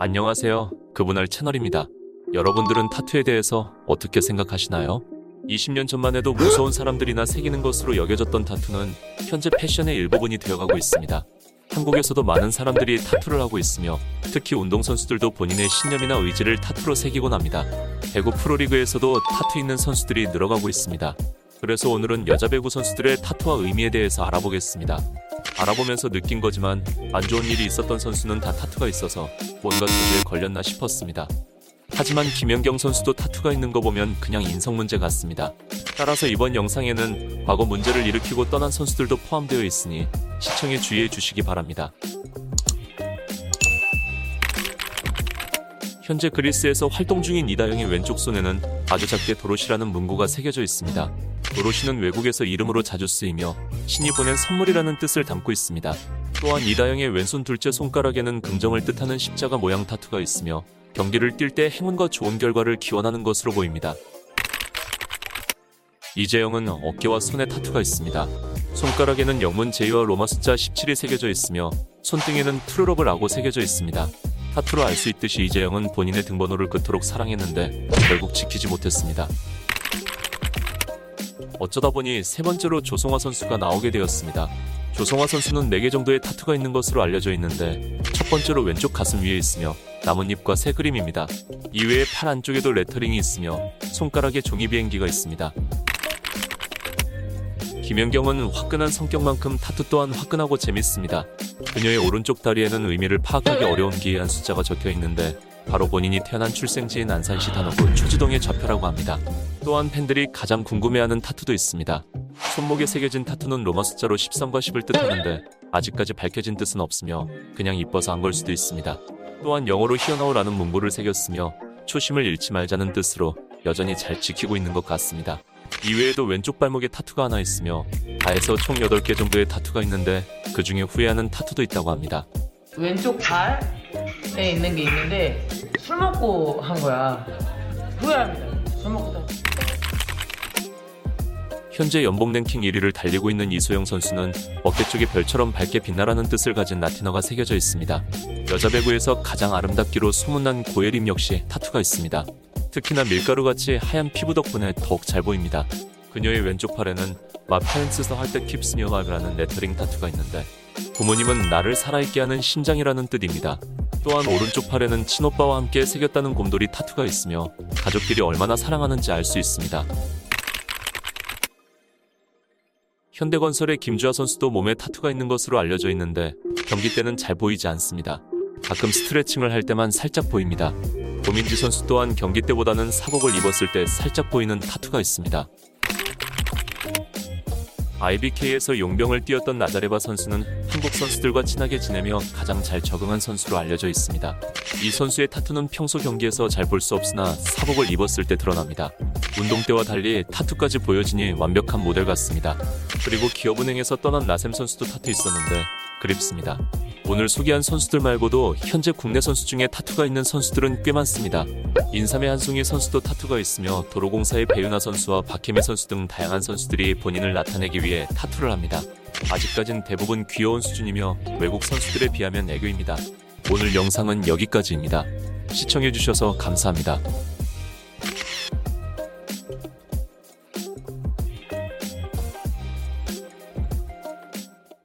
안녕하세요. 그분할 채널입니다. 여러분들은 타투에 대해서 어떻게 생각하시나요? 20년 전만 해도 무서운 사람들이나 새기는 것으로 여겨졌던 타투는 현재 패션의 일부분이 되어가고 있습니다. 한국에서도 많은 사람들이 타투를 하고 있으며 특히 운동선수들도 본인의 신념이나 의지를 타투로 새기곤 합니다. 배구 프로리그에서도 타투 있는 선수들이 늘어가고 있습니다. 그래서 오늘은 여자 배구 선수들의 타투와 의미에 대해서 알아보겠습니다. 알아보면서 느낀 거지만 안 좋은 일이 있었던 선수는 다 타투가 있어서 뭔가 도주에 걸렸나 싶었습니다. 하지만 김연경 선수도 타투가 있는 거 보면 그냥 인성 문제 같습니다. 따라서 이번 영상에는 과거 문제를 일으키고 떠난 선수들도 포함되어 있으니 시청에 주의해 주시기 바랍니다. 현재 그리스에서 활동 중인 이다영의 왼쪽 손에는 아주 작게 도로시라는 문구가 새겨져 있습니다. 도로시는 외국에서 이름으로 자주 쓰이며 신이 보낸 선물이라는 뜻을 담고 있습니다. 또한 이다영의 왼손 둘째 손가락에는 긍정을 뜻하는 십자가 모양 타투가 있으며 경기를 뛸 때 행운과 좋은 결과를 기원하는 것으로 보입니다. 이재영은 어깨와 손에 타투가 있습니다. 손가락에는 영문 J와 로마 숫자 17이 새겨져 있으며 손등에는 트루럽을 라고 새겨져 있습니다. 타투로 알 수 있듯이 이재영은 본인의 등번호를 그토록 사랑했는데 결국 지키지 못했습니다. 어쩌다 보니 세 번째로 조송화 선수가 나오게 되었습니다. 조송화 선수는 4개 정도의 타투가 있는 것으로 알려져 있는데 첫 번째로 왼쪽 가슴 위에 있으며 나뭇잎과 새 그림입니다. 이외에 팔 안쪽에도 레터링이 있으며 손가락에 종이 비행기가 있습니다. 김연경은 화끈한 성격만큼 타투 또한 화끈하고 재밌습니다. 그녀의 오른쪽 다리에는 의미를 파악하기 어려운 기이한 숫자가 적혀 있는데 바로 본인이 태어난 출생지인 안산시 단원구 초지동의 좌표라고 합니다. 또한 팬들이 가장 궁금해하는 타투도 있습니다. 손목에 새겨진 타투는 로마 숫자로 13과 10을 뜻하는데 아직까지 밝혀진 뜻은 없으며 그냥 이뻐서 안걸 수도 있습니다. 또한 영어로 히어나오라는 문구를 새겼으며 초심을 잃지 말자는 뜻으로 여전히 잘 지키고 있는 것 같습니다. 이외에도 왼쪽 발목에 타투가 하나 있으며 다해서 총 8개 정도의 타투가 있는데 그 중에 후회하는 타투도 있다고 합니다. 왼쪽 발에 있는 게 있는데 술 먹고 한 거야. 후회합니다. 술 먹고 다. 현재 연봉 랭킹 1위를 달리고 있는 이소영 선수는 어깨 쪽에 별처럼 밝게 빛나라는 뜻을 가진 라틴어가 새겨져 있습니다. 여자 배구에서 가장 아름답기로 소문난 고예림 역시 타투가 있습니다. 특히나 밀가루같이 하얀 피부 덕분에 더욱 잘 보입니다. 그녀의 왼쪽 팔에는 My parents' heart keeps me alive라는 레터링 타투가 있는데 부모님은 나를 살아있게 하는 심장이라는 뜻입니다. 또한 오른쪽 팔에는 친오빠와 함께 새겼다는 곰돌이 타투가 있으며 가족끼리 얼마나 사랑하는지 알 수 있습니다. 현대건설의 김주하 선수도 몸에 타투가 있는 것으로 알려져 있는데 경기 때는 잘 보이지 않습니다. 가끔 스트레칭을 할 때만 살짝 보입니다. 고민지 선수 또한 경기 때보다는 사복을 입었을 때 살짝 보이는 타투가 있습니다. IBK에서 용병을 뛰었던 나자레바 선수는 한국 선수들과 친하게 지내며 가장 잘 적응한 선수로 알려져 있습니다. 이 선수의 타투는 평소 경기에서 잘 볼 수 없으나 사복을 입었을 때 드러납니다. 운동 때와 달리 타투까지 보여지니 완벽한 모델 같습니다. 그리고 기업은행에서 떠난 나샘 선수도 타투 있었는데 그립습니다. 오늘 소개한 선수들 말고도 현재 국내 선수 중에 타투가 있는 선수들은 꽤 많습니다. 인삼의 한송이 선수도 타투가 있으며 도로공사의 배윤아 선수와 박혜미 선수 등 다양한 선수들이 본인을 나타내기 위해 타투를 합니다. 아직까진 대부분 귀여운 수준이며 외국 선수들에 비하면 애교입니다. 오늘 영상은 여기까지입니다. 시청해주셔서 감사합니다.